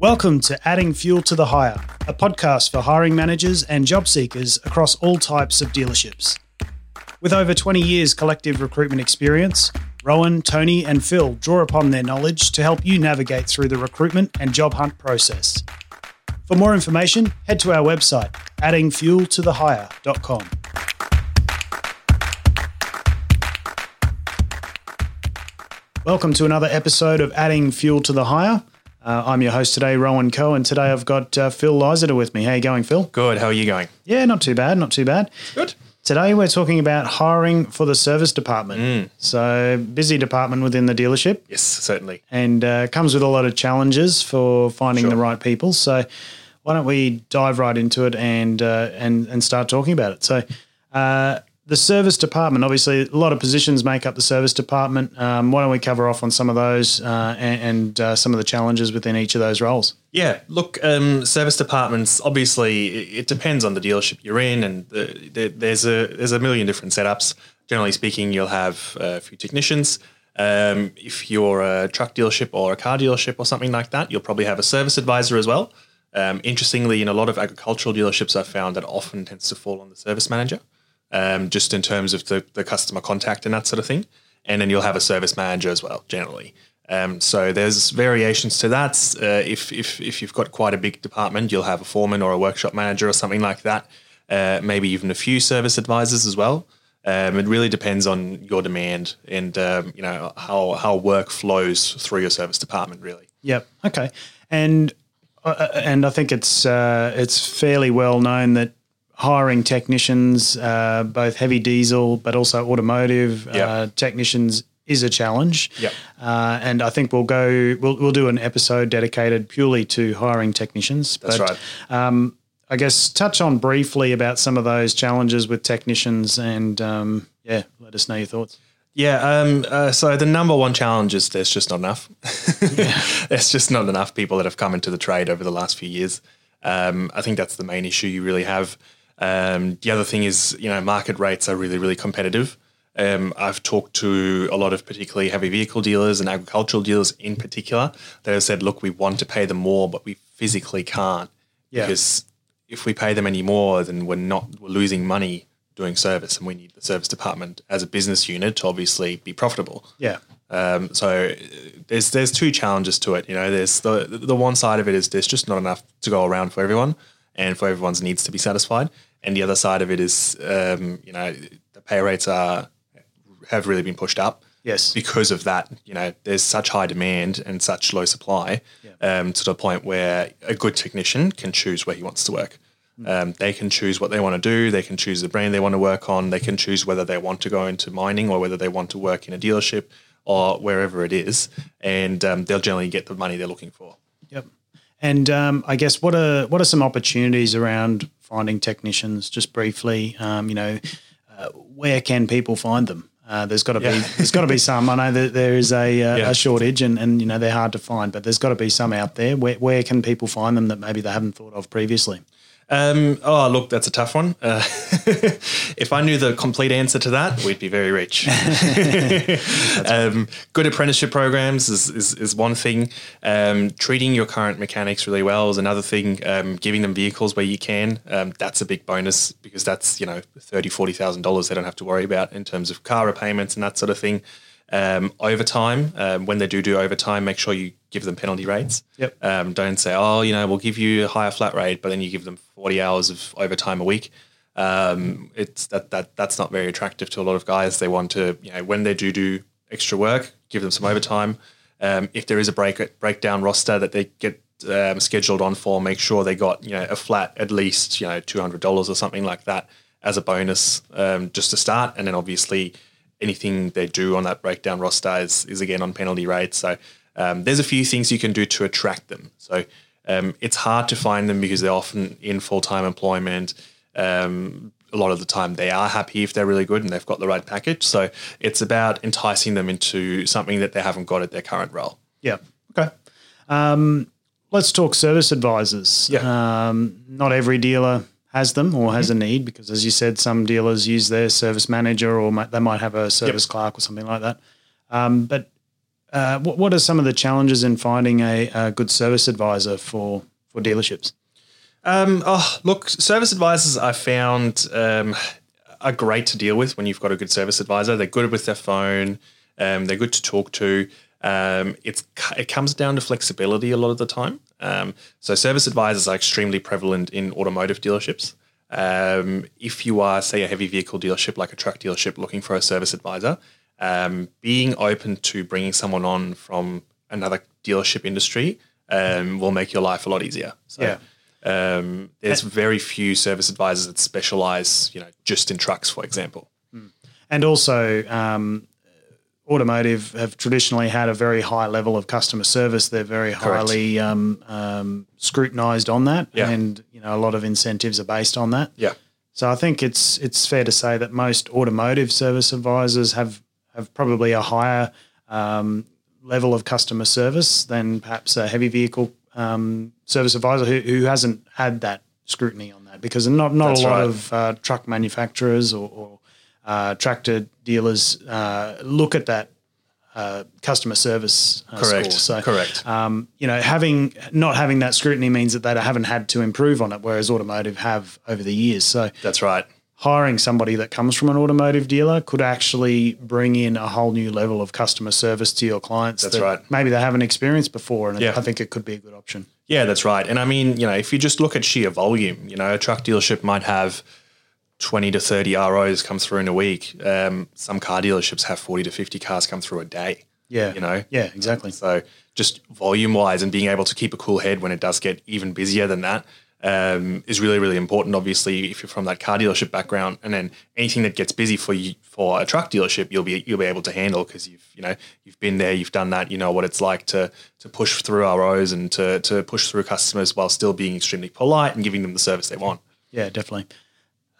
Welcome to Adding Fuel to the Hire, a podcast for hiring managers and job seekers across all types of dealerships. With over 20 years collective recruitment experience, Rowan, Tony, and Phil draw upon their knowledge to help you navigate through the recruitment and job hunt process. For more information, head to our website, addingfueltothehire.com. Welcome to another episode of Adding Fuel to the Hire. Uh, I'm your host today, Rowan Coe, and today I've got uh, Phil Lysader with me. How you going, Phil? Good. How are you going? Yeah, not too bad, not too bad. Good. Today we're talking about hiring for the service department. So busy department within the dealership, Yes, certainly. and uh, comes with a lot of challenges for finding Sure. the right people. So why don't we dive right into it and uh, and and start talking about it? So. Uh, the service department, obviously, a lot of positions make up the service department. Um, why don't we cover off on some of those uh, and, and uh, some of the challenges within each of those roles? Yeah. Look, um, service departments. Obviously, it, depends on the dealership you're in, and the, the, there's a there's a million different setups. Generally speaking, you'll have a few technicians. Um, if you're a truck dealership or a car dealership or something like that, you'll probably have a service advisor as well. Um, interestingly, in a lot of agricultural dealerships, I've found that often tends to fall on the service manager, um, just in terms of the, the customer contact and that sort of thing. And then you'll have a service manager as well, generally. Um, so there's variations to that. Uh, if, if, if you've got quite a big department, you'll have a foreman or a workshop manager or something like that. Uh, maybe even a few service advisors as well. Um, it really depends on your demand and um, you know how how work flows through your service department. Really, Yep. Okay. And uh, and I think it's uh, it's fairly well known that hiring technicians, uh, both heavy diesel but also automotive Yep. uh, technicians, is a challenge. Yep. Uh, and I think we'll go we'll we'll do an episode dedicated purely to hiring technicians. That's but, right. Um, I guess touch on briefly about some of those challenges with technicians and um, yeah, let us know your thoughts. Yeah. Um, uh, so the number one challenge is there's just not enough. there's just not enough people that have come into the trade over the last few years. Um, I think that's the main issue you really have. Um, the other thing is, you know, market rates are really, really competitive. Um, I've talked to a lot of particularly heavy vehicle dealers and agricultural dealers in particular that have said, look, we want to pay them more, but we physically can't Yeah. because if we pay them any more, then we're not we're losing money doing service, and we need the service department as a business unit to obviously be profitable. Yeah. Um, so uh, there's there's two challenges to it. You know, there's the the one side of it is there's just not enough to go around for everyone, and for everyone's needs to be satisfied. And the other side of it is, um, you know, the pay rates are have really been pushed up Yes. because of that. You know, there's such high demand and such low supply um, to the point where a good technician can choose where he wants to work. Um, they can choose what they want to do. They can choose the brand they want to work on. They can choose whether they want to go into mining or whether they want to work in a dealership or wherever it is. And um, they'll generally get the money they're looking for. Yep. And um, I guess what are what are some opportunities around finding technicians? Just briefly, um, you know, uh, where can people find them? Uh, there's got to be there's got to be some. I know that there is a, uh, Yeah. a shortage, and, and you know they're hard to find, but there's got to be some out there. Where where can people find them that maybe they haven't thought of previously? Um, oh, look, that's a tough one. Uh, if I knew the complete answer to that, we'd be very rich. um, good apprenticeship programs is, is, is one thing. Um, treating your current mechanics really well is another thing. Um, giving them vehicles where you can, um, that's a big bonus because that's, you know, $30,000, $40,000 they don't have to worry about in terms of car repayments and that sort of thing. Um, overtime, um, when they do do overtime, make sure you give them penalty rates. Yep. Um, don't say, oh, you know, we'll give you a higher flat rate, but then you give them 40 hours of overtime a week. Um, it's that that that's not very attractive to a lot of guys. They want to, you know, when they do do extra work, give them some overtime. Um, if there is a break breakdown roster that they get um, scheduled on for, make sure they got you know a flat at least you know two hundred dollars or something like that as a bonus um, just to start, and then obviously anything they do on that breakdown roster is, is again on penalty rates. So um, there's a few things you can do to attract them. So um, it's hard to find them because they're often in full time employment. Um, a lot of the time, they are happy if they're really good and they've got the right package. So it's about enticing them into something that they haven't got at their current role. Yeah. Okay. Um, let's talk service advisors. Yeah. Um, not every dealer has them or has a need because, as you said, some dealers use their service manager or might, they might have a service clerk or something like that. Um, but uh, what, what are some of the challenges in finding a, a good service advisor for for dealerships? Um, oh, look, service advisors I found um, are great to deal with when you've got a good service advisor. They're good with their phone. Um, they're good to talk to. Um, it's it comes down to flexibility a lot of the time. Um, so service advisors are extremely prevalent in automotive dealerships. Um, if you are, say, a heavy vehicle dealership like a truck dealership looking for a service advisor, um, being open to bringing someone on from another dealership industry um, will make your life a lot easier. So, Yeah. um, there's very few service advisors that specialize, you know, just in trucks, for example. And also, um, automotive have traditionally had a very high level of customer service. They're very highly um, um, scrutinized on that, Yeah. and you know a lot of incentives are based on that. Yeah. So I think it's it's fair to say that most automotive service advisors have have probably a higher um, level of customer service than perhaps a heavy vehicle um, service advisor who, who hasn't had that scrutiny on that because not not That's a lot right. of uh, truck manufacturers or, or uh, tractor dealers uh, look at that uh, customer service uh, Correct. score. So Correct. um, you know, having not having that scrutiny means that they haven't had to improve on it, whereas automotive have over the years. So That's right. hiring somebody that comes from an automotive dealer could actually bring in a whole new level of customer service to your clients. That's that right. Maybe they haven't experienced before, and Yeah. I think it could be a good option. Yeah, that's right. And I mean, you know, if you just look at sheer volume, you know, a truck dealership might have 20 to 30 ROs come through in a week. Um, some car dealerships have 40 to 50 cars come through a day. Yeah, You know? Yeah, exactly. So just volume wise and being able to keep a cool head when it does get even busier than that um, is really, really important. Obviously, if you're from that car dealership background, and then anything that gets busy for you for a truck dealership, you'll be you'll be able to handle because you've you know you've been there, you've done that, you know what it's like to to push through ROs and to to push through customers while still being extremely polite and giving them the service they want. Yeah, definitely.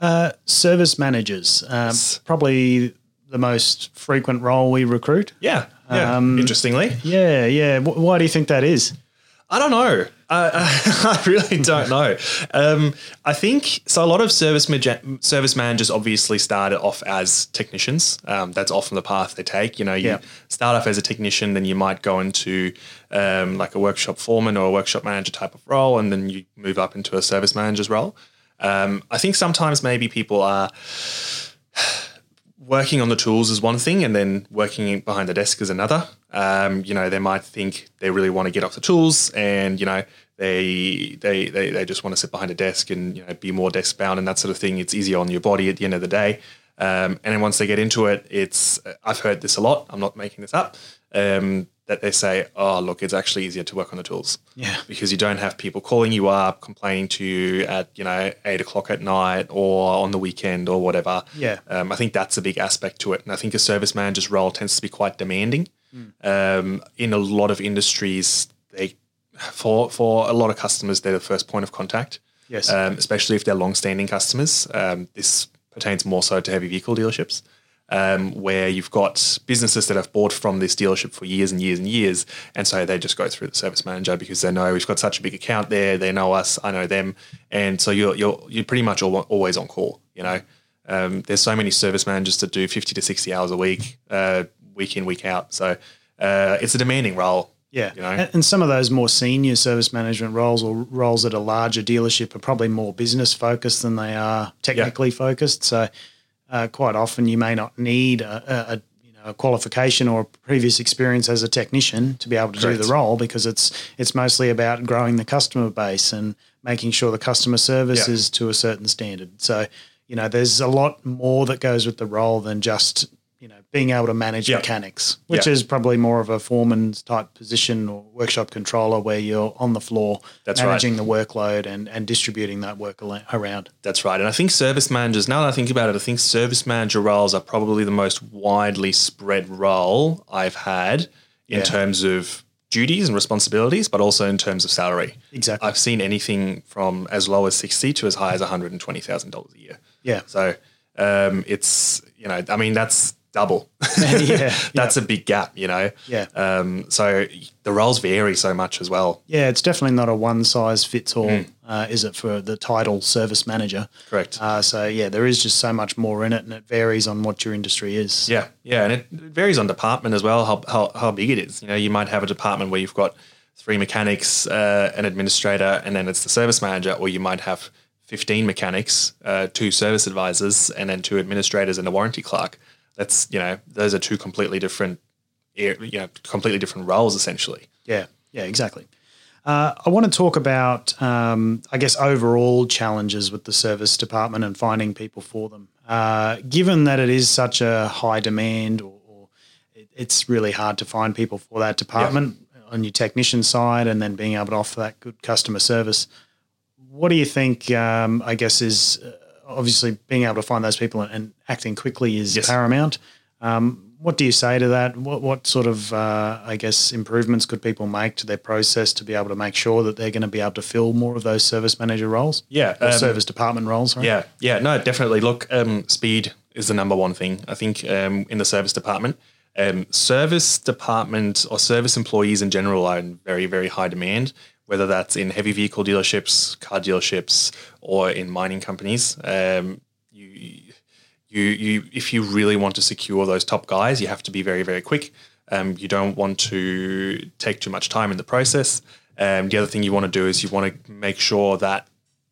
Uh, service managers, um, probably the most frequent role we recruit. Yeah, yeah. Interestingly, Yeah, yeah. W- why do you think that is? I don't know. I, I really don't know. Um, I think so. A lot of service service managers obviously started off as technicians. Um, that's often the path they take. You know, you Yeah. start off as a technician, then you might go into um, like a workshop foreman or a workshop manager type of role, and then you move up into a service manager's role. Um, I think sometimes maybe people are working on the tools is one thing, and then working behind the desk is another. Um, you know, they might think they really want to get off the tools, and you know, they they they, they just want to sit behind a desk and you know be more desk bound and that sort of thing. It's easier on your body at the end of the day. Um, and then once they get into it, it's I've heard this a lot. I'm not making this up. Um, that they say, oh look, it's actually easier to work on the tools Yeah. because you don't have people calling you up, complaining to you at you know eight o'clock at night or on the weekend or whatever. Yeah. um, I think that's a big aspect to it, and I think a service manager's role tends to be quite demanding. Um, in a lot of industries, they for for a lot of customers, they're the first point of contact. Yes. um, especially if they're long-standing customers. Um, this pertains more so to heavy vehicle dealerships um, where you've got businesses that have bought from this dealership for years and years and years, and so they just go through the service manager because they know we've got such a big account there. They know us, I know them, and so you're you're you're pretty much always on call. You know, um, there's so many service managers that do 50 to 60 hours a week, uh, week in week out. So uh, it's a demanding role. Yeah, you know, and, and some of those more senior service management roles or roles at a larger dealership are probably more business focused than they are technically focused. So, uh, quite often you may not need a, a, a a qualification or previous experience as a technician to be able to Correct. do the role because it's it's mostly about growing the customer base and making sure the customer service Yeah. is to a certain standard. So, you know, there's a lot more that goes with the role than just you know being able to manage Yeah. mechanics, which Yeah. is probably more of a foreman's type position or workshop controller where you're on the floor That's right. managing the workload and, and distributing that work around. That's right. And I think service managers, now that I think about it, I think service manager roles are probably the most widely spread role I've had in Yeah. terms of duties and responsibilities, but also in terms of salary. Exactly. I've seen anything from as low as 60 to as high as $120,000 a year. Yeah. So um, it's, you know, I mean, that's, double. yeah, That's a big gap, you know. Yeah. Um, so the roles vary so much as well. Yeah, it's definitely not a one size fits all, Mm. uh, is it, for the title service manager? Correct. Uh, so, yeah, there is just so much more in it and it varies on what your industry is. Yeah, yeah, and it varies on department as well. How, how how big it is. You know, you might have a department where you've got three mechanics, uh, an administrator, and then it's the service manager, or you might have fifteen mechanics, uh, two service advisors, and then two administrators and a warranty clerk. That's you know, those are two completely different, you know, completely different roles essentially. Yeah, yeah, exactly. Uh, I want to talk about, um, I guess, overall challenges with the service department and finding people for them. Uh, given that it is such a high demand, or, or it, it's really hard to find people for that department on your technician side, and then being able to offer that good customer service. What do you think? Um, I guess is uh, obviously being able to find those people and, and acting quickly is Yes. paramount. Um, what do you say to that? What what sort of uh, I guess improvements could people make to their process to be able to make sure that they're going to be able to fill more of those service manager roles? Yeah, Or um, service department roles. Right? Yeah, yeah, no, definitely. Look, um, speed is the number one thing. I think um, in the service department, um, service department or service employees in general are in very, very high demand. Whether that's in heavy vehicle dealerships, car dealerships, or in mining companies, um, you, you, you, if you really want to secure those top guys, you have to be very, very quick. Um, you don't want to take too much time in the process. Um, the other thing you want to do is you want to make sure that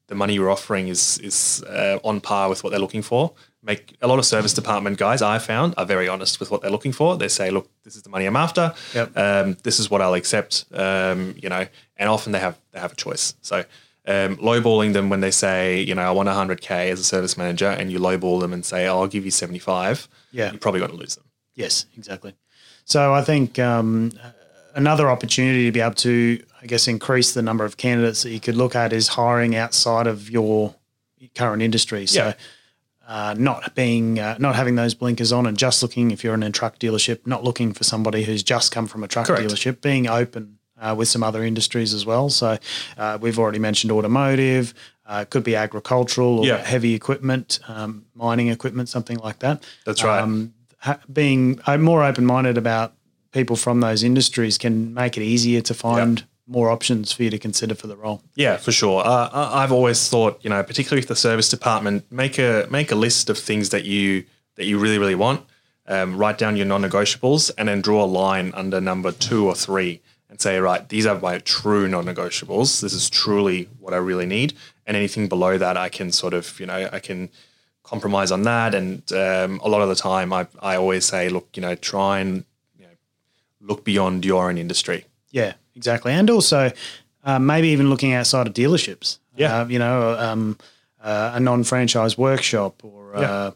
the money you're offering is is uh, on par with what they're looking for. Make a lot of service department guys I found are very honest with what they're looking for. They say, "Look, this is the money I'm after. Yep. Um, this is what I'll accept." Um, you know, and often they have they have a choice. So um, lowballing them when they say, "You know, I want 100k as a service manager," and you lowball them and say, oh, "I'll give you 75," Yeah. you're probably going to lose them. Yes, exactly. So I think um, another opportunity to be able to, I guess, increase the number of candidates that you could look at is hiring outside of your current industry. So Yeah. Uh, not being, uh, not having those blinkers on and just looking, if you're in a truck dealership, not looking for somebody who's just come from a truck Correct. dealership, being open uh, with some other industries as well. So uh, we've already mentioned automotive. Uh, it could be agricultural or Yeah. heavy equipment, um, mining equipment, something like that That's right. um, ha- being uh, more open minded about people from those industries can make it easier to find more options for you to consider for the role. Yeah, for sure. Uh, I- I've always thought, you know, particularly with the service department, make a make a list of things that you that you really really want. Um, write down your non-negotiables, and then draw a line under number two or three, and say, right, these are my true non-negotiables. This is truly what I really need, and anything below that, I can sort of, you know, I can compromise on that. And um, a lot of the time, I I always say, look, you know, try and you know, look beyond your own industry. Yeah, exactly. And also uh, maybe even looking outside of dealerships. Yeah. Uh, you know, um, uh, a non franchise workshop or, uh, Yeah.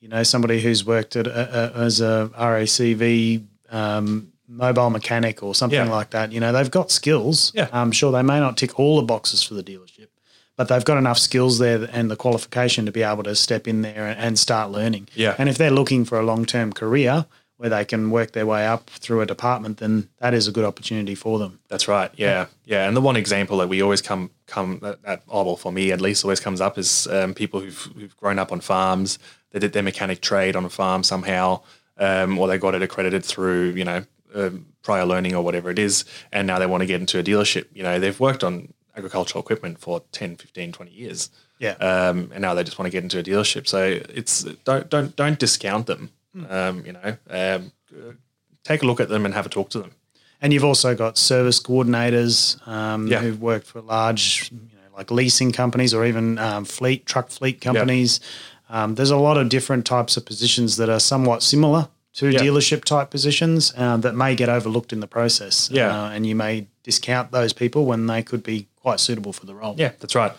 you know, somebody who's worked at a, a, as a RACV um, mobile mechanic or something Yeah. like that. You know, they've got skills. Yeah. I'm sure they may not tick all the boxes for the dealership, but they've got enough skills there and the qualification to be able to step in there and, and start learning. Yeah. And if they're looking for a long term career where they can work their way up through a department, then that is a good opportunity for them. That's right. Yeah, yeah. And the one example that we always come come oh, well for me at least always comes up is um, people who've, who've grown up on farms. They did their mechanic trade on a farm somehow, um, or they got it accredited through you know um, prior learning or whatever it is, and now they want to get into a dealership. You know, they've worked on agricultural equipment for 10, 15, 20 years. Yeah. Um, and now they just want to get into a dealership. So it's don't don't don't discount them. Hmm. Um, you know, um, take a look at them and have a talk to them. And you've also got service coordinators um, Yeah. who've worked for large, you know, like leasing companies or even um, fleet truck fleet companies. Um, there's a lot of different types of positions that are somewhat similar to Yeah. dealership type positions uh, that may get overlooked in the process. Yeah. Uh, and you may discount those people when they could be quite suitable for the role. Yeah, that's right.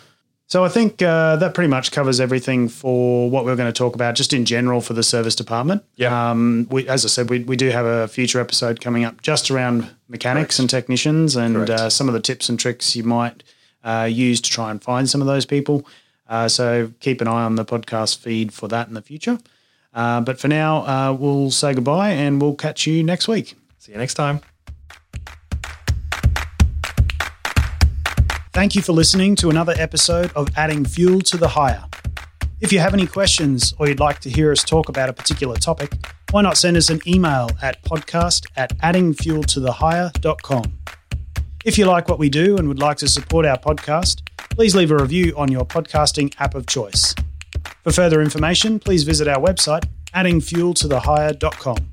So I think uh, that pretty much covers everything for what we're going to talk about, just in general for the service department. Yeah. Um, we, as I said, we, we do have a future episode coming up just around mechanics Correct. and technicians and uh, some of the tips and tricks you might uh, use to try and find some of those people. Uh, so keep an eye on the podcast feed for that in the future. Uh, but for now, uh, we'll say goodbye and we'll catch you next week. See you next time. Thank you for listening to another episode of Adding Fuel to the Hire. If you have any questions or you'd like to hear us talk about a particular topic, why not send us an email at podcast at addingfueltothehire.com. If you like what we do and would like to support our podcast, please leave a review on your podcasting app of choice. For further information, please visit our website, addingfueltothehire.com.